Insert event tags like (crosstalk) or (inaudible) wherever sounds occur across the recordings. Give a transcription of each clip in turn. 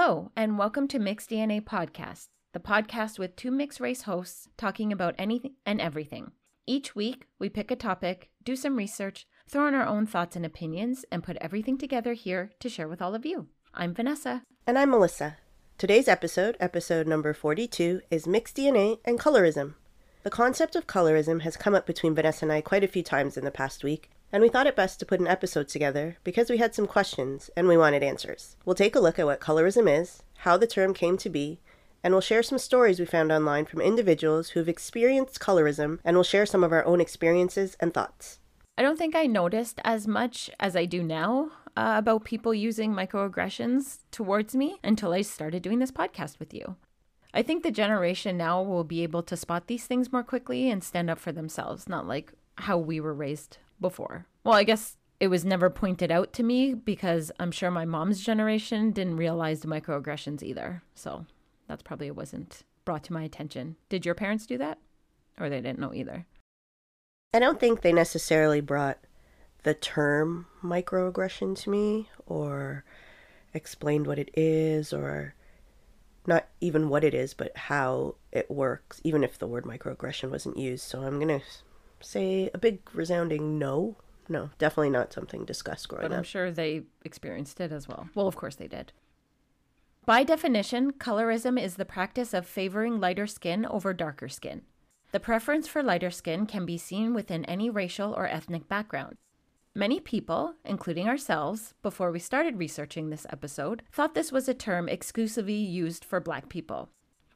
Hello, and welcome to Mixed DNA Podcast, the podcast with two mixed race hosts talking about anything and everything. Each week, we pick a topic, do some research, throw in our own thoughts and opinions, and put everything together here to share with all of you. I'm Vanessa. And I'm Melissa. Today's episode, episode number 42, is Mixed DNA and Colorism. The concept of colorism has come up between Vanessa and I quite a few times in the past week, and we thought it best to put an episode together because we had some questions and we wanted answers. We'll take a look at what colorism is, how the term came to be, and we'll share some stories we found online from individuals who've experienced colorism, and we'll share some of our own experiences and thoughts. I don't think I noticed as much as I do now uh, about people using microaggressions towards me until I started doing this podcast with you. I think the generation now will be able to spot these things more quickly and stand up for themselves, not like how we were raised before. Well, I guess it was never pointed out to me because I'm sure my mom's generation didn't realize the microaggressions either. So that's probably it wasn't brought to my attention. Did your parents do that? Or they didn't know either? I don't think they necessarily brought the term microaggression to me or explained what it is or not even what it is, but how it works, even if the word microaggression wasn't used. So I'm going to say a big resounding no. No, definitely not something discussed growing but I'm up. sure they experienced it as well. Well, of course they did. By definition, colorism is the practice of favoring lighter skin over darker skin. The preference for lighter skin can be seen within any racial or ethnic background. Many people, including ourselves, before we started researching this episode, thought this was a term exclusively used for black people.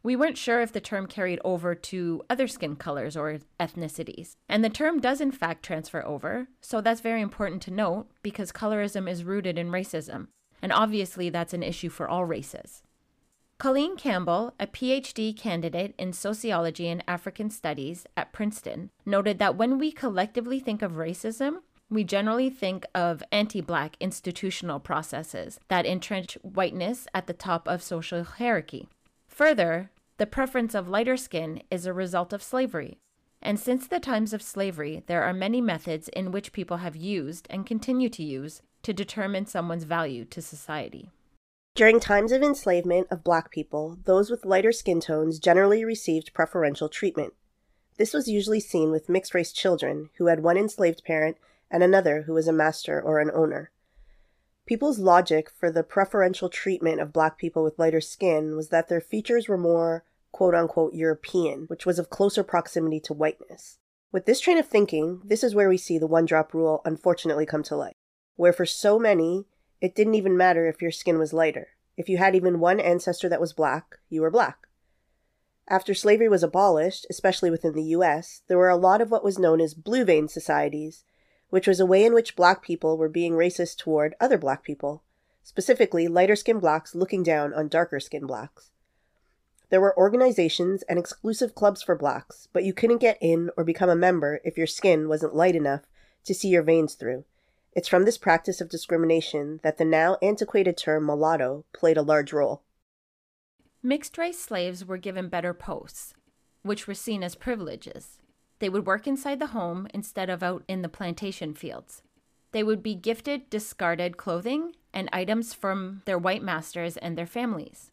We weren't sure if the term carried over to other skin colors or ethnicities. And the term does, in fact, transfer over, so that's very important to note because colorism is rooted in racism. And obviously, that's an issue for all races. Colleen Campbell, a PhD candidate in sociology and African studies at Princeton, noted that when we collectively think of racism, we generally think of anti black institutional processes that entrench whiteness at the top of social hierarchy. Further, the preference of lighter skin is a result of slavery. And since the times of slavery, there are many methods in which people have used and continue to use to determine someone's value to society. During times of enslavement of black people, those with lighter skin tones generally received preferential treatment. This was usually seen with mixed race children who had one enslaved parent and another who was a master or an owner. People's logic for the preferential treatment of black people with lighter skin was that their features were more quote unquote European, which was of closer proximity to whiteness. With this train of thinking, this is where we see the one drop rule unfortunately come to light, where for so many, it didn't even matter if your skin was lighter. If you had even one ancestor that was black, you were black. After slavery was abolished, especially within the US, there were a lot of what was known as blue vein societies, which was a way in which black people were being racist toward other black people, specifically lighter skinned blacks looking down on darker skinned blacks. There were organizations and exclusive clubs for blacks, but you couldn't get in or become a member if your skin wasn't light enough to see your veins through. It's from this practice of discrimination that the now antiquated term mulatto played a large role. Mixed race slaves were given better posts, which were seen as privileges. They would work inside the home instead of out in the plantation fields. They would be gifted discarded clothing and items from their white masters and their families.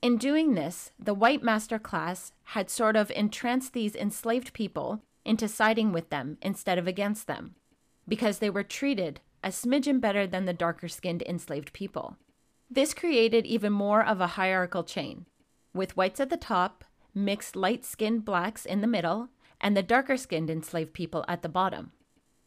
In doing this, the white master class had sort of entranced these enslaved people into siding with them instead of against them, because they were treated a smidgen better than the darker skinned enslaved people. This created even more of a hierarchical chain, with whites at the top, mixed light skinned blacks in the middle, and the darker skinned enslaved people at the bottom.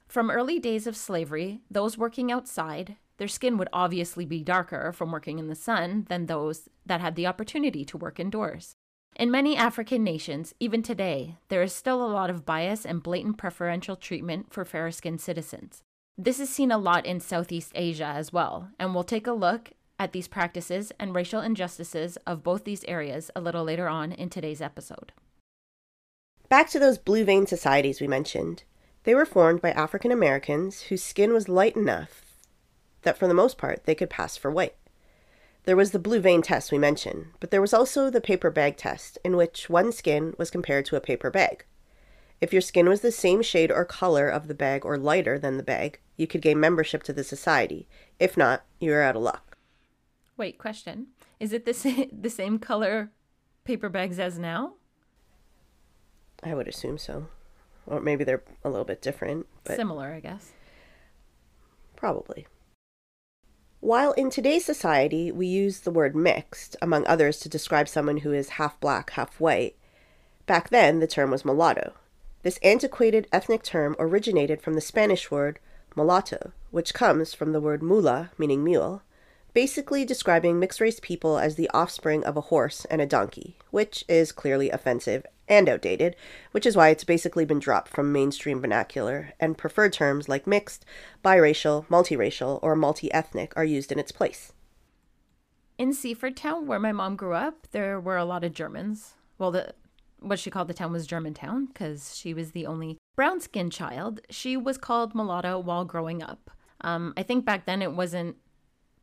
From early days of slavery, those working outside, their skin would obviously be darker from working in the sun than those that had the opportunity to work indoors. In many African nations, even today, there is still a lot of bias and blatant preferential treatment for fairer skinned citizens. This is seen a lot in Southeast Asia as well, and we'll take a look at these practices and racial injustices of both these areas a little later on in today's episode. Back to those blue vein societies we mentioned. They were formed by African Americans whose skin was light enough that for the most part they could pass for white. There was the blue vein test we mentioned, but there was also the paper bag test, in which one skin was compared to a paper bag. If your skin was the same shade or color of the bag or lighter than the bag, you could gain membership to the society. If not, you were out of luck. Wait, question. Is it the same (laughs) the same color paper bags as now? I would assume so. Or maybe they're a little bit different, but Similar, I guess. probably. While in today's society we use the word mixed, among others, to describe someone who is half black, half white, back then the term was mulatto. This antiquated ethnic term originated from the Spanish word mulatto, which comes from the word mula, meaning mule, basically describing mixed race people as the offspring of a horse and a donkey, which is clearly offensive and outdated, which is why it's basically been dropped from mainstream vernacular, and preferred terms like mixed, biracial, multiracial, or multi ethnic are used in its place. In Seaford Town, where my mom grew up, there were a lot of Germans. Well, the what she called the town was Germantown because she was the only brown skinned child. She was called mulatto while growing up. Um, I think back then it wasn't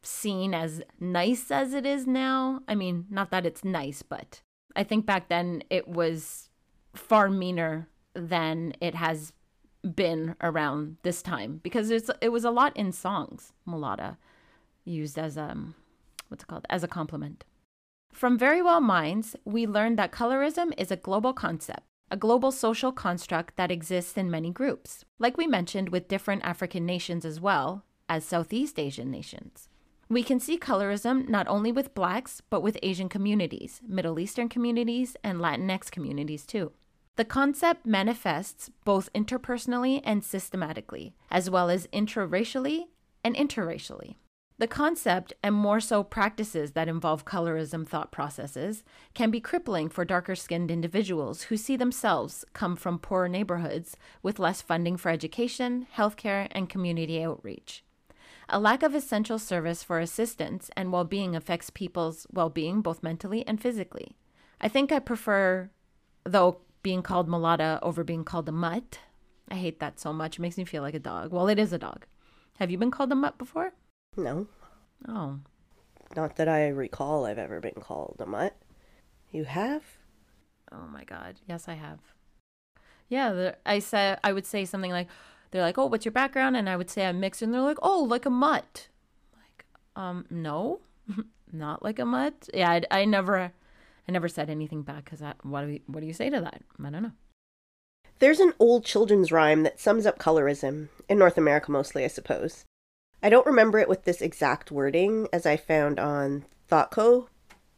seen as nice as it is now. I mean, not that it's nice, but I think back then it was far meaner than it has been around this time because it's it was a lot in songs, mulatta, used as um what's it called? As a compliment. From Very Well Minds, we learned that colorism is a global concept, a global social construct that exists in many groups, like we mentioned with different African nations as well as Southeast Asian nations. We can see colorism not only with blacks, but with Asian communities, Middle Eastern communities, and Latinx communities too. The concept manifests both interpersonally and systematically, as well as intraracially and interracially. The concept, and more so practices that involve colorism thought processes, can be crippling for darker skinned individuals who see themselves come from poorer neighborhoods with less funding for education, healthcare, and community outreach. A lack of essential service for assistance and well being affects people's well being both mentally and physically. I think I prefer, though, being called mulatta over being called a mutt. I hate that so much. It makes me feel like a dog. Well, it is a dog. Have you been called a mutt before? No, Oh, not that I recall I've ever been called a mutt. You have? oh my God. Yes, I have. Yeah, I said I would say something like, "They're like, oh, what's your background?" And I would say I'm mixed, and they're like, "Oh, like a mutt." Like, um, no, (laughs) not like a mutt. Yeah, I, I never, I never said anything back because that what do you, what do you say to that? I don't know. There's an old children's rhyme that sums up colorism, in North America mostly, I suppose. I don't remember it with this exact wording as I found on ThoughtCo,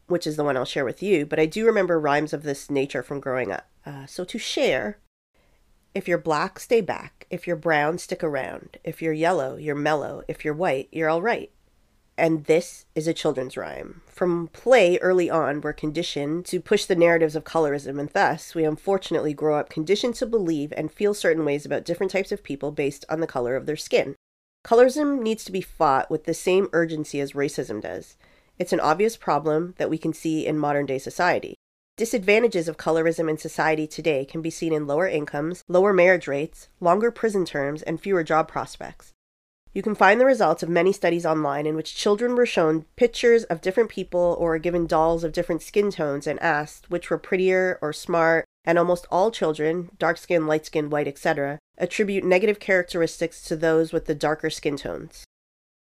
which is the one I'll share with you, but I do remember rhymes of this nature from growing up. Uh, so to share, if you're black, stay back. If you're brown, stick around. If you're yellow, you're mellow. If you're white, you're all right. And this is a children's rhyme. From play early on, we're conditioned to push the narratives of colorism, and thus we unfortunately grow up conditioned to believe and feel certain ways about different types of people based on the color of their skin. Colorism needs to be fought with the same urgency as racism does. It's an obvious problem that we can see in modern day society. Disadvantages of colorism in society today can be seen in lower incomes, lower marriage rates, longer prison terms, and fewer job prospects. You can find the results of many studies online in which children were shown pictures of different people or given dolls of different skin tones and asked which were prettier or smart, and almost all children, dark skin, light skin, white, etc., attribute negative characteristics to those with the darker skin tones.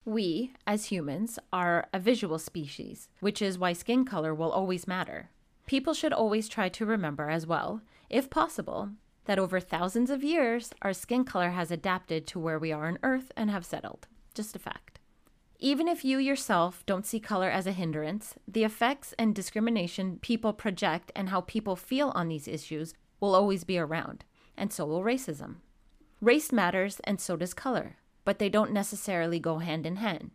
We, as humans, are a visual species, which is why skin color will always matter. People should always try to remember as well, if possible, that over thousands of years, our skin color has adapted to where we are on Earth and have settled. Just a fact. Even if you yourself don't see color as a hindrance, the effects and discrimination people project and how people feel on these issues will always be around, and so will racism. Race matters, and so does color, but they don't necessarily go hand in hand.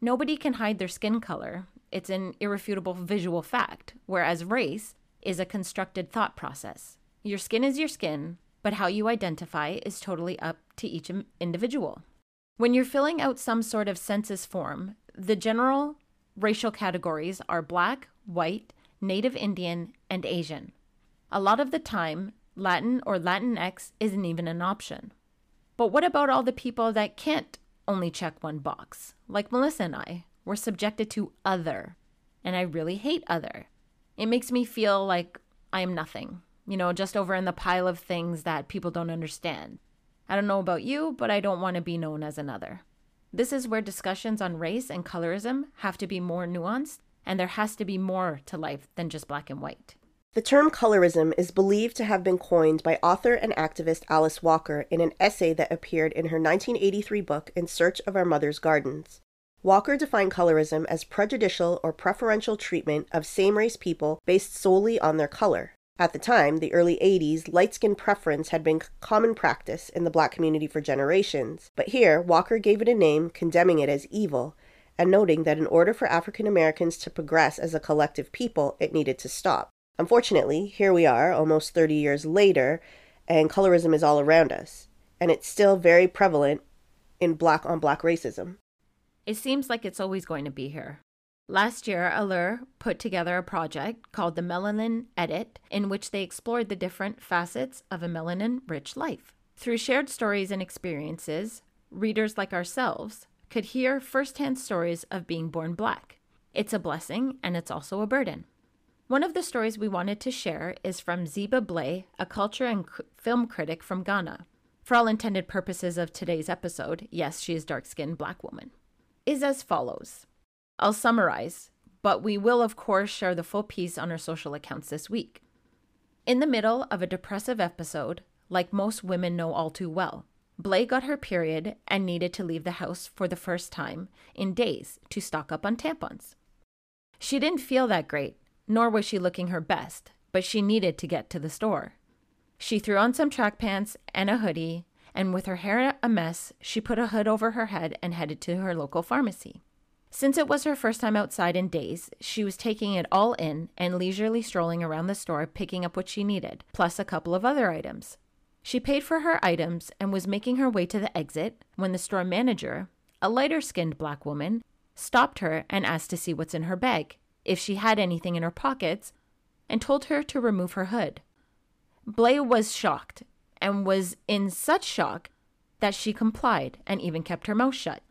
Nobody can hide their skin color, it's an irrefutable visual fact, whereas race is a constructed thought process. Your skin is your skin, but how you identify is totally up to each individual. When you're filling out some sort of census form, the general racial categories are black, white, native Indian, and Asian. A lot of the time, Latin or Latinx isn't even an option. But what about all the people that can't only check one box? Like Melissa and I, we're subjected to other, and I really hate other. It makes me feel like I am nothing, you know, just over in the pile of things that people don't understand. I don't know about you, but I don't want to be known as another. This is where discussions on race and colorism have to be more nuanced and there has to be more to life than just black and white. The term colorism is believed to have been coined by author and activist Alice Walker in an essay that appeared in her 1983 book In Search of Our Mother's Gardens. Walker defined colorism as prejudicial or preferential treatment of same race people based solely on their color. At the time, the early 80s, light skin preference had been common practice in the black community for generations, but here, Walker gave it a name, condemning it as evil, and noting that in order for African Americans to progress as a collective people, it needed to stop. Unfortunately, here we are, almost 30 years later, and colorism is all around us, and it's still very prevalent in black on black racism. It seems like it's always going to be here. Last year, Allure put together a project called the Melanin Edit, in which they explored the different facets of a melanin rich life. Through shared stories and experiences, readers like ourselves could hear firsthand stories of being born black. It's a blessing and it's also a burden. One of the stories we wanted to share is from Zeba Blay, a culture and c- film critic from Ghana. For all intended purposes of today's episode, yes, she is dark skinned black woman. Is as follows. I'll summarize, but we will, of course, share the full piece on our social accounts this week. In the middle of a depressive episode, like most women know all too well, Blay got her period and needed to leave the house for the first time in days to stock up on tampons. She didn't feel that great nor was she looking her best, but she needed to get to the store. She threw on some track pants and a hoodie, and with her hair a mess, she put a hood over her head and headed to her local pharmacy. Since it was her first time outside in days, she was taking it all in and leisurely strolling around the store picking up what she needed, plus a couple of other items. She paid for her items and was making her way to the exit when the store manager, a lighter skinned black woman, stopped her and asked to see what's in her bag if she had anything in her pockets and told her to remove her hood. Blay was shocked and was in such shock that she complied and even kept her mouth shut.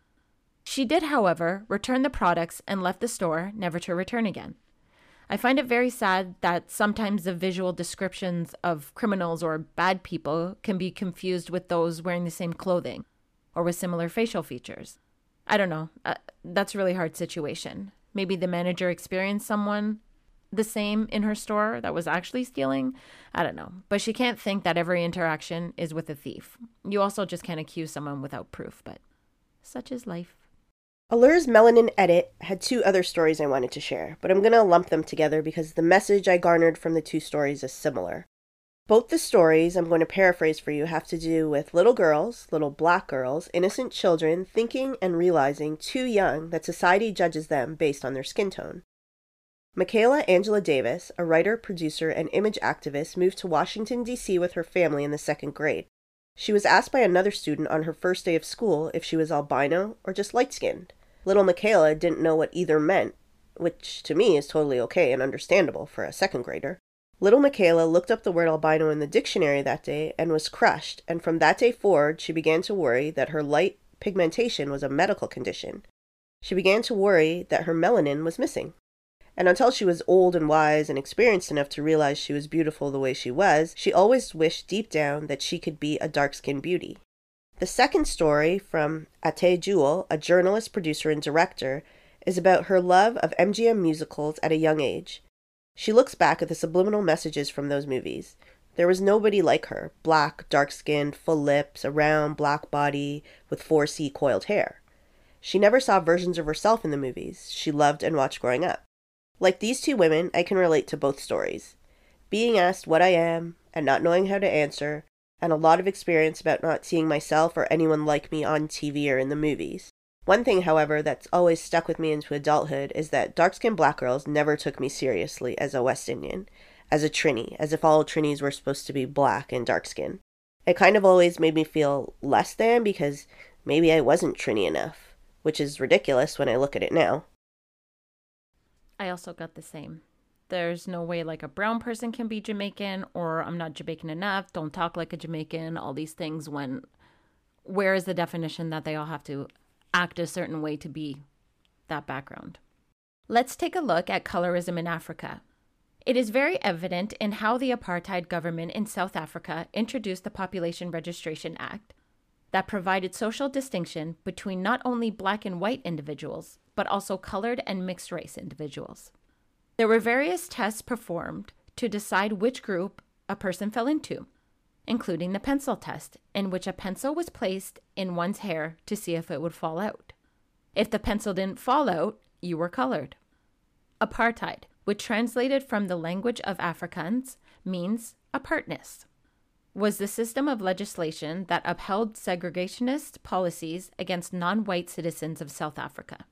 She did, however, return the products and left the store, never to return again. I find it very sad that sometimes the visual descriptions of criminals or bad people can be confused with those wearing the same clothing or with similar facial features. I don't know. Uh, that's a really hard situation. Maybe the manager experienced someone the same in her store that was actually stealing. I don't know. But she can't think that every interaction is with a thief. You also just can't accuse someone without proof, but such is life. Allure's Melanin Edit had two other stories I wanted to share, but I'm going to lump them together because the message I garnered from the two stories is similar. Both the stories I'm going to paraphrase for you have to do with little girls, little black girls, innocent children thinking and realizing too young that society judges them based on their skin tone. Michaela Angela Davis, a writer, producer, and image activist, moved to Washington, D.C. with her family in the second grade. She was asked by another student on her first day of school if she was albino or just light skinned. Little Michaela didn't know what either meant, which to me is totally okay and understandable for a second grader. Little Michaela looked up the word albino in the dictionary that day and was crushed, and from that day forward she began to worry that her light pigmentation was a medical condition. She began to worry that her melanin was missing. And until she was old and wise and experienced enough to realize she was beautiful the way she was, she always wished deep down that she could be a dark skinned beauty. The second story from Ate Jewel, a journalist, producer, and director, is about her love of MGM musicals at a young age. She looks back at the subliminal messages from those movies. There was nobody like her black, dark skinned, full lips, a round, black body with 4C coiled hair. She never saw versions of herself in the movies she loved and watched growing up. Like these two women, I can relate to both stories. Being asked what I am and not knowing how to answer, and a lot of experience about not seeing myself or anyone like me on TV or in the movies. One thing, however, that's always stuck with me into adulthood is that dark skinned black girls never took me seriously as a West Indian, as a Trini, as if all Trinis were supposed to be black and dark skinned. It kind of always made me feel less than because maybe I wasn't Trini enough, which is ridiculous when I look at it now. I also got the same. There's no way like a brown person can be Jamaican, or I'm not Jamaican enough, don't talk like a Jamaican, all these things when where is the definition that they all have to act a certain way to be that background. Let's take a look at colorism in Africa. It is very evident in how the apartheid government in South Africa introduced the Population Registration Act, that provided social distinction between not only black and white individuals, but also colored and mixed race individuals. There were various tests performed to decide which group a person fell into, including the pencil test, in which a pencil was placed in one's hair to see if it would fall out. If the pencil didn't fall out, you were colored. Apartheid, which translated from the language of Afrikaans, means apartness, was the system of legislation that upheld segregationist policies against non white citizens of South Africa.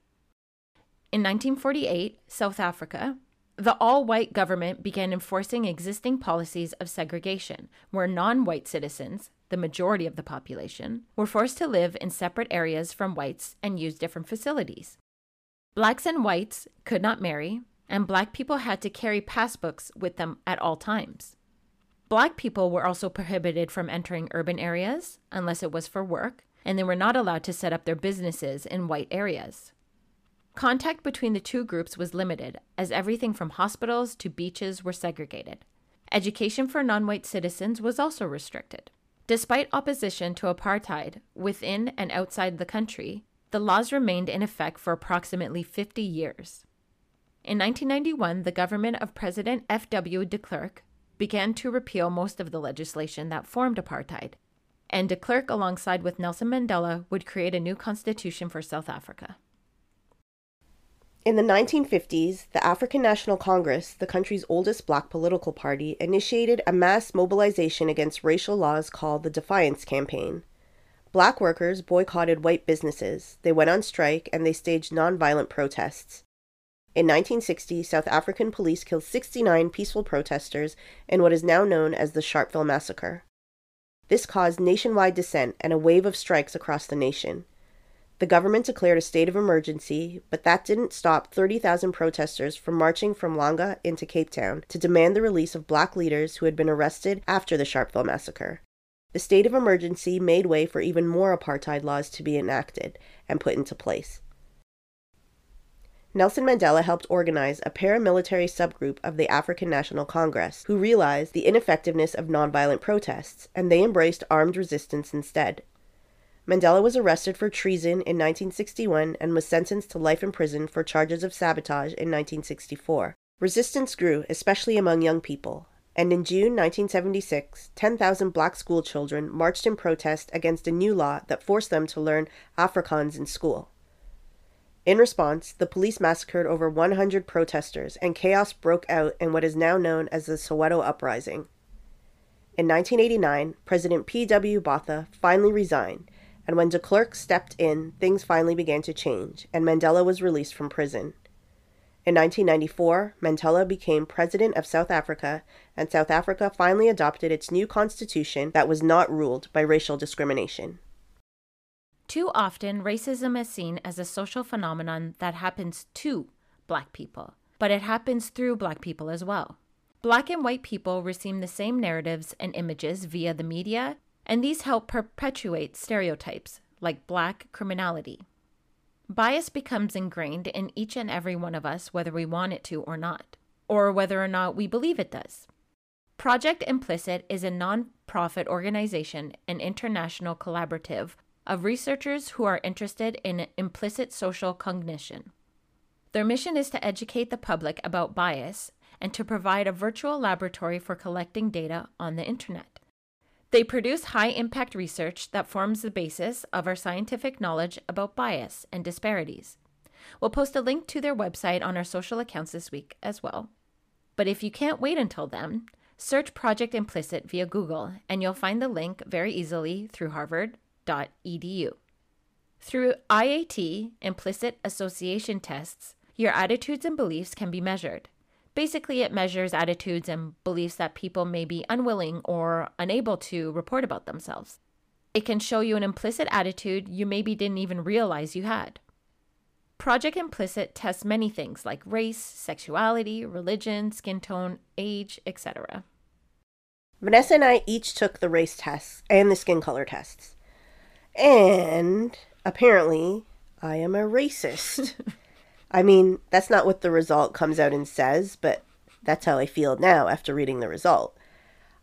In 1948, South Africa, the all white government began enforcing existing policies of segregation, where non white citizens, the majority of the population, were forced to live in separate areas from whites and use different facilities. Blacks and whites could not marry, and black people had to carry passbooks with them at all times. Black people were also prohibited from entering urban areas unless it was for work, and they were not allowed to set up their businesses in white areas. Contact between the two groups was limited, as everything from hospitals to beaches were segregated. Education for non white citizens was also restricted. Despite opposition to apartheid within and outside the country, the laws remained in effect for approximately 50 years. In 1991, the government of President F.W. de Klerk began to repeal most of the legislation that formed apartheid, and de Klerk, alongside with Nelson Mandela, would create a new constitution for South Africa. In the 1950s, the African National Congress, the country's oldest black political party, initiated a mass mobilization against racial laws called the Defiance Campaign. Black workers boycotted white businesses, they went on strike, and they staged nonviolent protests. In 1960, South African police killed 69 peaceful protesters in what is now known as the Sharpeville Massacre. This caused nationwide dissent and a wave of strikes across the nation. The government declared a state of emergency, but that didn't stop 30,000 protesters from marching from Langa into Cape Town to demand the release of black leaders who had been arrested after the Sharpeville massacre. The state of emergency made way for even more apartheid laws to be enacted and put into place. Nelson Mandela helped organize a paramilitary subgroup of the African National Congress who realized the ineffectiveness of nonviolent protests, and they embraced armed resistance instead. Mandela was arrested for treason in 1961 and was sentenced to life in prison for charges of sabotage in 1964. Resistance grew, especially among young people, and in June 1976, 10,000 black school children marched in protest against a new law that forced them to learn Afrikaans in school. In response, the police massacred over 100 protesters, and chaos broke out in what is now known as the Soweto Uprising. In 1989, President P.W. Botha finally resigned, and when de Klerk stepped in, things finally began to change, and Mandela was released from prison. In 1994, Mandela became president of South Africa, and South Africa finally adopted its new constitution that was not ruled by racial discrimination. Too often, racism is seen as a social phenomenon that happens to black people, but it happens through black people as well. Black and white people receive the same narratives and images via the media, and these help perpetuate stereotypes like black criminality. Bias becomes ingrained in each and every one of us, whether we want it to or not, or whether or not we believe it does. Project Implicit is a non-profit organization and international collaborative of researchers who are interested in implicit social cognition. Their mission is to educate the public about bias and to provide a virtual laboratory for collecting data on the internet. They produce high impact research that forms the basis of our scientific knowledge about bias and disparities. We'll post a link to their website on our social accounts this week as well. But if you can't wait until then, search Project Implicit via Google and you'll find the link very easily through Through IAT, implicit association tests, your attitudes and beliefs can be measured. Basically, it measures attitudes and beliefs that people may be unwilling or unable to report about themselves. It can show you an implicit attitude you maybe didn't even realize you had. Project Implicit tests many things like race, sexuality, religion, skin tone, age, etc. Vanessa and I each took the race tests and the skin color tests. And apparently, I am a racist. I mean, that's not what the result comes out and says, but that's how I feel now after reading the result.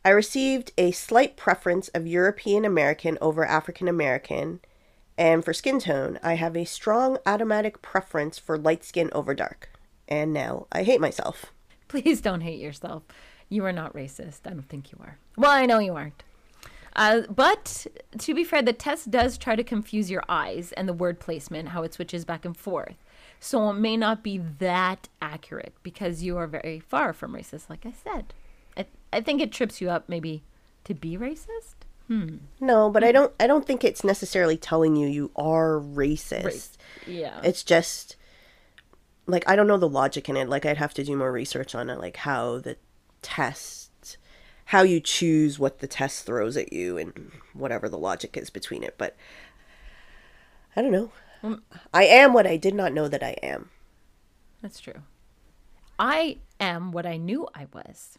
I received a slight preference of European American over African American, and for skin tone, I have a strong automatic preference for light skin over dark. And now I hate myself. Please don't hate yourself. You are not racist. I don't think you are. Well, I know you aren't. Uh, but to be fair, the test does try to confuse your eyes and the word placement, how it switches back and forth. So it may not be that accurate because you are very far from racist, like I said. I, I think it trips you up maybe to be racist. Hmm. No, but I don't I don't think it's necessarily telling you you are racist. Race. Yeah. It's just like I don't know the logic in it. Like I'd have to do more research on it like how the test how you choose what the test throws at you and whatever the logic is between it, but I don't know. Um, I am what I did not know that I am. That's true. I am what I knew I was,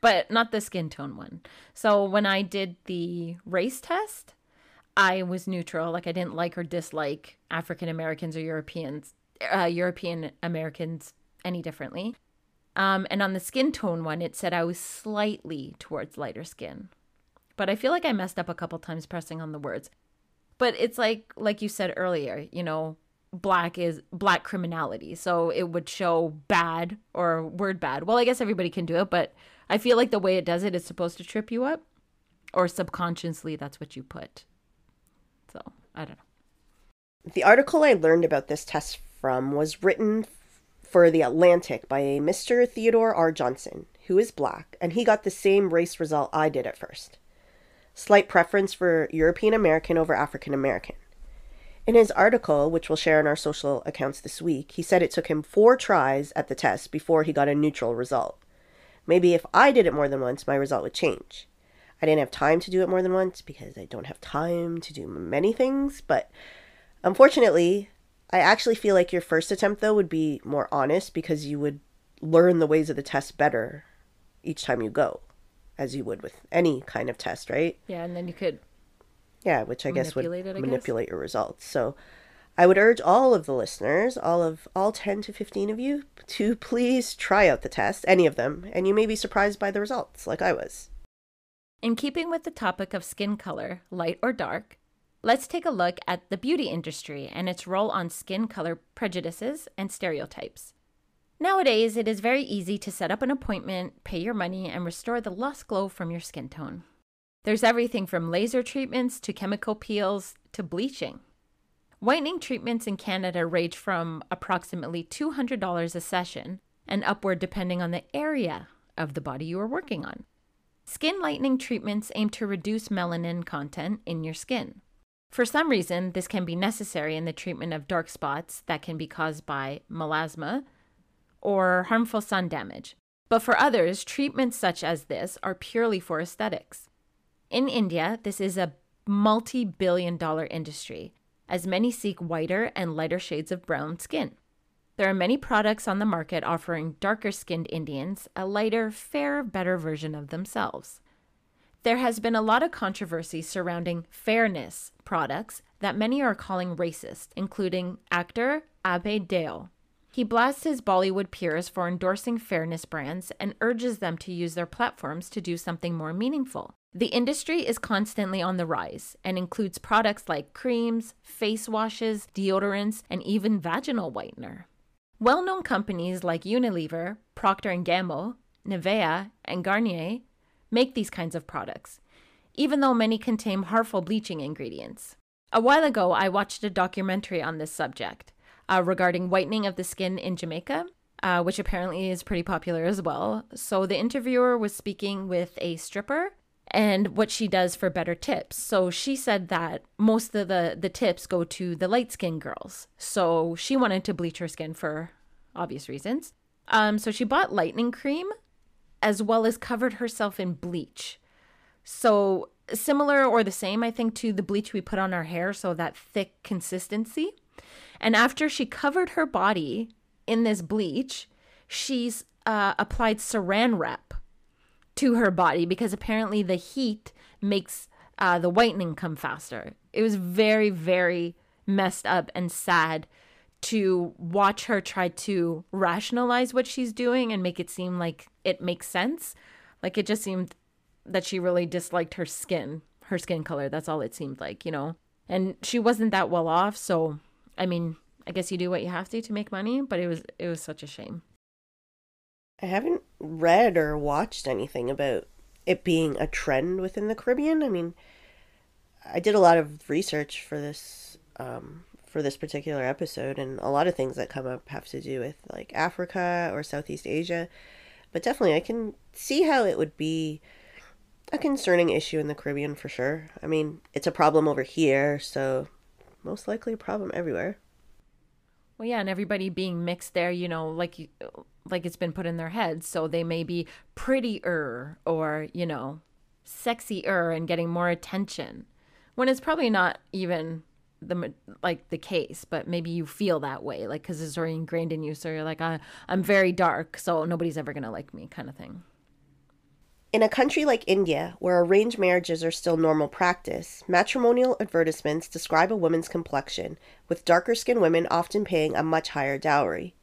but not the skin tone one. So when I did the race test, I was neutral. Like I didn't like or dislike African Americans or Europeans, uh, European Americans any differently. Um, and on the skin tone one, it said I was slightly towards lighter skin. But I feel like I messed up a couple times pressing on the words. But it's like like you said earlier, you know, black is black criminality. So it would show bad or word bad. Well, I guess everybody can do it, but I feel like the way it does it is supposed to trip you up. Or subconsciously that's what you put. So I don't know. The article I learned about this test from was written for The Atlantic by a Mr. Theodore R. Johnson, who is black, and he got the same race result I did at first. Slight preference for European American over African American. In his article, which we'll share in our social accounts this week, he said it took him four tries at the test before he got a neutral result. Maybe if I did it more than once, my result would change. I didn't have time to do it more than once because I don't have time to do many things, but unfortunately, I actually feel like your first attempt, though, would be more honest because you would learn the ways of the test better each time you go, as you would with any kind of test, right? Yeah, and then you could Yeah, which I guess would Manipulate it, I guess? your results. So I would urge all of the listeners, all of all 10 to 15 of you, to please try out the test, any of them, and you may be surprised by the results, like I was. In keeping with the topic of skin color, light or dark, let's take a look at the beauty industry and its role on skin color prejudices and stereotypes. Nowadays, it is very easy to set up an appointment, pay your money, and restore the lost glow from your skin tone. There's everything from laser treatments to chemical peels to bleaching. Whitening treatments in Canada range from approximately $200 a session and upward depending on the area of the body you are working on. Skin lightening treatments aim to reduce melanin content in your skin. For some reason, this can be necessary in the treatment of dark spots that can be caused by melasma or harmful sun damage. But for others, treatments such as this are purely for aesthetics. In India, this is a multi billion dollar industry, as many seek whiter and lighter shades of brown skin. There are many products on the market offering darker skinned Indians a lighter, fair, better version of themselves. There has been a lot of controversy surrounding fairness products that many are calling racist, including actor Abhay Deol. He blasts his Bollywood peers for endorsing fairness brands and urges them to use their platforms to do something more meaningful. The industry is constantly on the rise and includes products like creams, face washes, deodorants, and even vaginal whitener. Well-known companies like Unilever, Procter & Gamble, Nivea, and Garnier make these kinds of products, even though many contain harmful bleaching ingredients. A while ago, I watched a documentary on this subject uh, regarding whitening of the skin in Jamaica, uh, which apparently is pretty popular as well. So the interviewer was speaking with a stripper and what she does for better tips. So she said that most of the, the tips go to the light skinned girls. So she wanted to bleach her skin for obvious reasons. Um, so she bought lightening cream as well as covered herself in bleach. So similar or the same, I think, to the bleach we put on our hair, so that thick consistency. And after she covered her body in this bleach, she's uh, applied saran wrap to her body because apparently the heat makes uh, the whitening come faster. It was very, very messed up and sad to watch her try to rationalize what she's doing and make it seem like it makes sense. Like it just seemed that she really disliked her skin, her skin color. That's all it seemed like, you know. And she wasn't that well off, so I mean, I guess you do what you have to to make money, but it was it was such a shame. I haven't read or watched anything about it being a trend within the Caribbean. I mean, I did a lot of research for this um, for this particular episode, and a lot of things that come up have to do with like Africa or Southeast Asia. But definitely, I can see how it would be a concerning issue in the Caribbean for sure. I mean, it's a problem over here, so most likely a problem everywhere. Well, yeah, and everybody being mixed there, you know, like like it's been put in their heads, so they may be prettier or you know, sexier and getting more attention, when it's probably not even the like the case, but maybe you feel that way, like because it's already ingrained in you. So you're like, I, I'm very dark, so nobody's ever gonna like me, kind of thing. In a country like India, where arranged marriages are still normal practice, matrimonial advertisements describe a woman's complexion, with darker skinned women often paying a much higher dowry.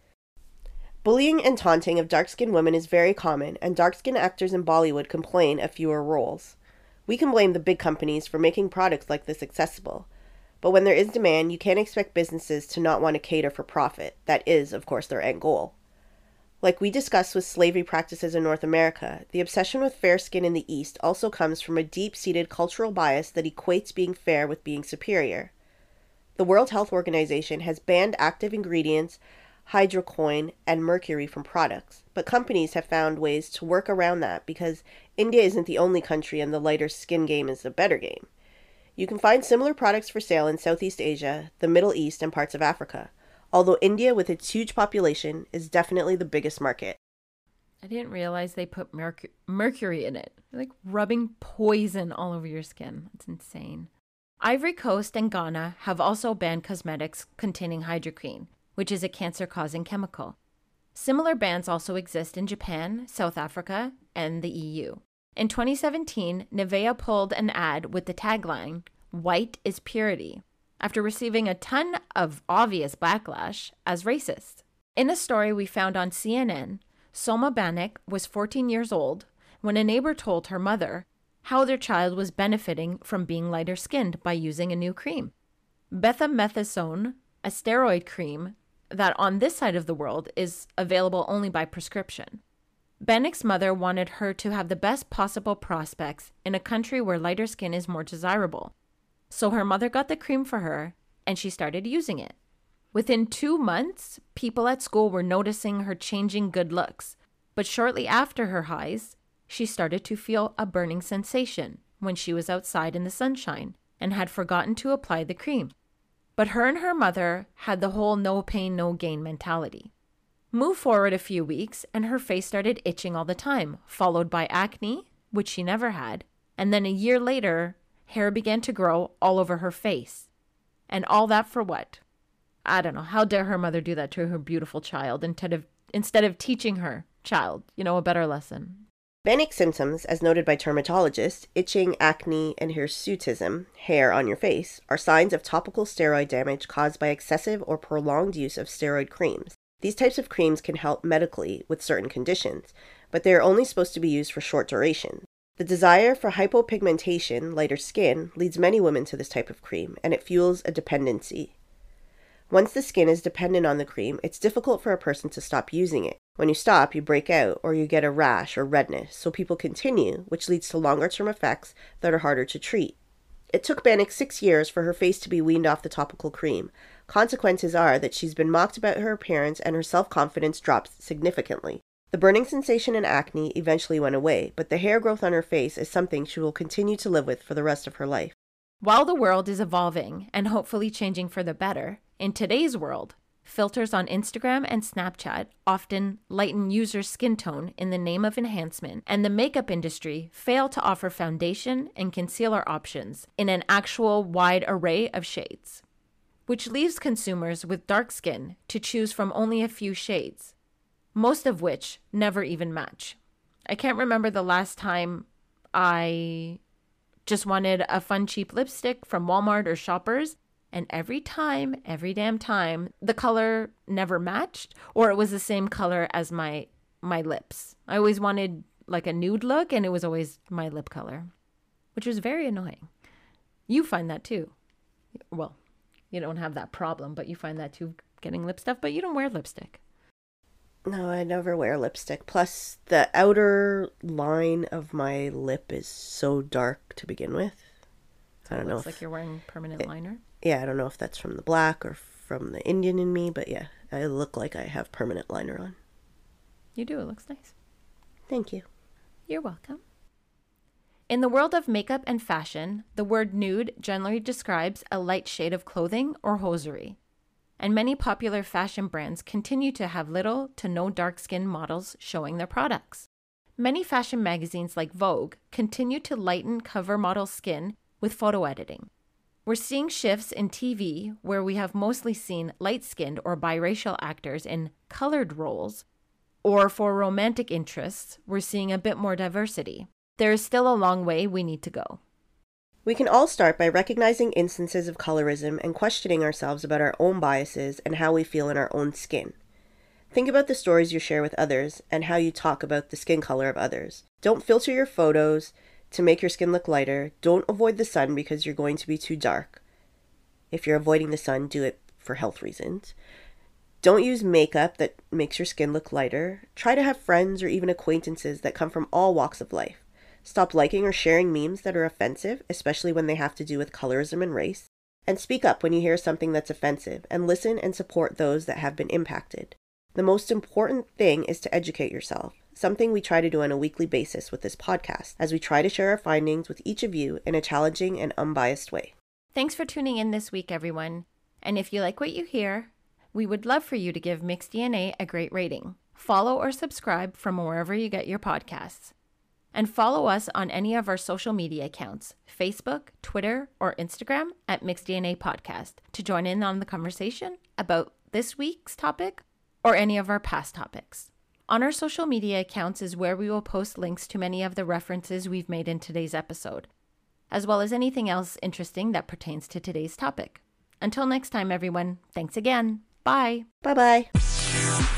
Bullying and taunting of dark skinned women is very common, and dark skinned actors in Bollywood complain of fewer roles. We can blame the big companies for making products like this accessible. But when there is demand, you can't expect businesses to not want to cater for profit. That is, of course, their end goal. Like we discussed with slavery practices in North America, the obsession with fair skin in the East also comes from a deep seated cultural bias that equates being fair with being superior. The World Health Organization has banned active ingredients, hydroquinone, and mercury from products, but companies have found ways to work around that because India isn't the only country and the lighter skin game is the better game. You can find similar products for sale in Southeast Asia, the Middle East, and parts of Africa although India, with its huge population, is definitely the biggest market. I didn't realize they put merc- mercury in it. Like rubbing poison all over your skin. It's insane. Ivory Coast and Ghana have also banned cosmetics containing hydroquinone, which is a cancer causing chemical. Similar bans also exist in Japan, South Africa, and the EU. In 2017, Nivea pulled an ad with the tagline, White is Purity, after receiving a ton of obvious backlash as racist. In a story we found on CNN, Soma Banik was 14 years old when a neighbor told her mother how their child was benefiting from being lighter skinned by using a new cream. Betamethasone, a steroid cream that on this side of the world is available only by prescription. Banik's mother wanted her to have the best possible prospects in a country where lighter skin is more desirable. So her mother got the cream for her and she started using it. Within two months, people at school were noticing her changing good looks. But shortly after her highs, she started to feel a burning sensation when she was outside in the sunshine and had forgotten to apply the cream. But her and her mother had the whole no pain, no gain mentality. Move forward a few weeks, and her face started itching all the time, followed by acne, which she never had. And then a year later, Hair began to grow all over her face. And all that for what? I don't know. How dare her mother do that to her beautiful child instead of instead of teaching her child, you know, a better lesson. Banik symptoms, as noted by dermatologists, itching, acne, and hirsutism, hair on your face, are signs of topical steroid damage caused by excessive or prolonged use of steroid creams. These types of creams can help medically with certain conditions, but they are only supposed to be used for short durations. The desire for hypopigmentation, lighter skin, leads many women to this type of cream, and it fuels a dependency. Once the skin is dependent on the cream, it's difficult for a person to stop using it. When you stop, you break out or you get a rash or redness, so people continue, which leads to longer term effects that are harder to treat. It took Banik six years for her face to be weaned off the topical cream. Consequences are that she's been mocked about her appearance and her self confidence drops significantly. The burning sensation and acne eventually went away, but the hair growth on her face is something she will continue to live with for the rest of her life. While the world is evolving and hopefully changing for the better, in today's world, filters on Instagram and Snapchat often lighten users' skin tone in the name of enhancement, and the makeup industry fail to offer foundation and concealer options in an actual wide array of shades, which leaves consumers with dark skin to choose from only a few shades most of which never even match. I can't remember the last time I just wanted a fun, cheap lipstick from Walmart or Shoppers. And every time, every damn time, the color never matched or it was the same color as my my lips. I always wanted like a nude look, and it was always my lip color, which was very annoying. You find that too. Well, you don't have that problem, but you find that too getting lip stuff, but you don't wear lipstick. No, I never wear lipstick. Plus, the outer line of my lip is so dark to begin with. So I don't know. It's like you're wearing permanent it, liner. Yeah, I don't know if that's from the black or from the Indian in me, but yeah, I look like I have permanent liner on. You do. It looks nice. Thank you. You're welcome. In the world of makeup and fashion, the word nude generally describes a light shade of clothing or hosiery and many popular fashion brands continue to have little to no dark skin models showing their products. Many fashion magazines like Vogue continue to lighten cover model skin with photo editing. We're seeing shifts in TV where we have mostly seen light skinned or biracial actors in colored roles, or for romantic interests, we're seeing a bit more diversity. There is still a long way we need to go. We can all start by recognizing instances of colorism and questioning ourselves about our own biases and how we feel in our own skin. Think about the stories you share with others and how you talk about the skin color of others. Don't filter your photos to make your skin look lighter. Don't avoid the sun because you're going to be too dark. If you're avoiding the sun, do it for health reasons. Don't use makeup that makes your skin look lighter. Try to have friends or even acquaintances that come from all walks of life. Stop liking or sharing memes that are offensive, especially when they have to do with colorism and race. And speak up when you hear something that's offensive, and listen and support those that have been impacted. The most important thing is to educate yourself, something we try to do on a weekly basis with this podcast, as we try to share our findings with each of you in a challenging and unbiased way. Thanks for tuning in this week, everyone. And if you like what you hear, we would love for you to give Mixed DNA a great rating. Follow or subscribe from wherever you get your podcasts and follow us on any of our social media accounts Facebook, Twitter, or Instagram at Mixed DNA Podcast to join in on the conversation about this week's topic or any of our past topics. On our social media accounts is where we will post links to many of the references we've made in today's episode, as well as anything else interesting that pertains to today's topic. Until next time, everyone, thanks again. Bye. Bye bye.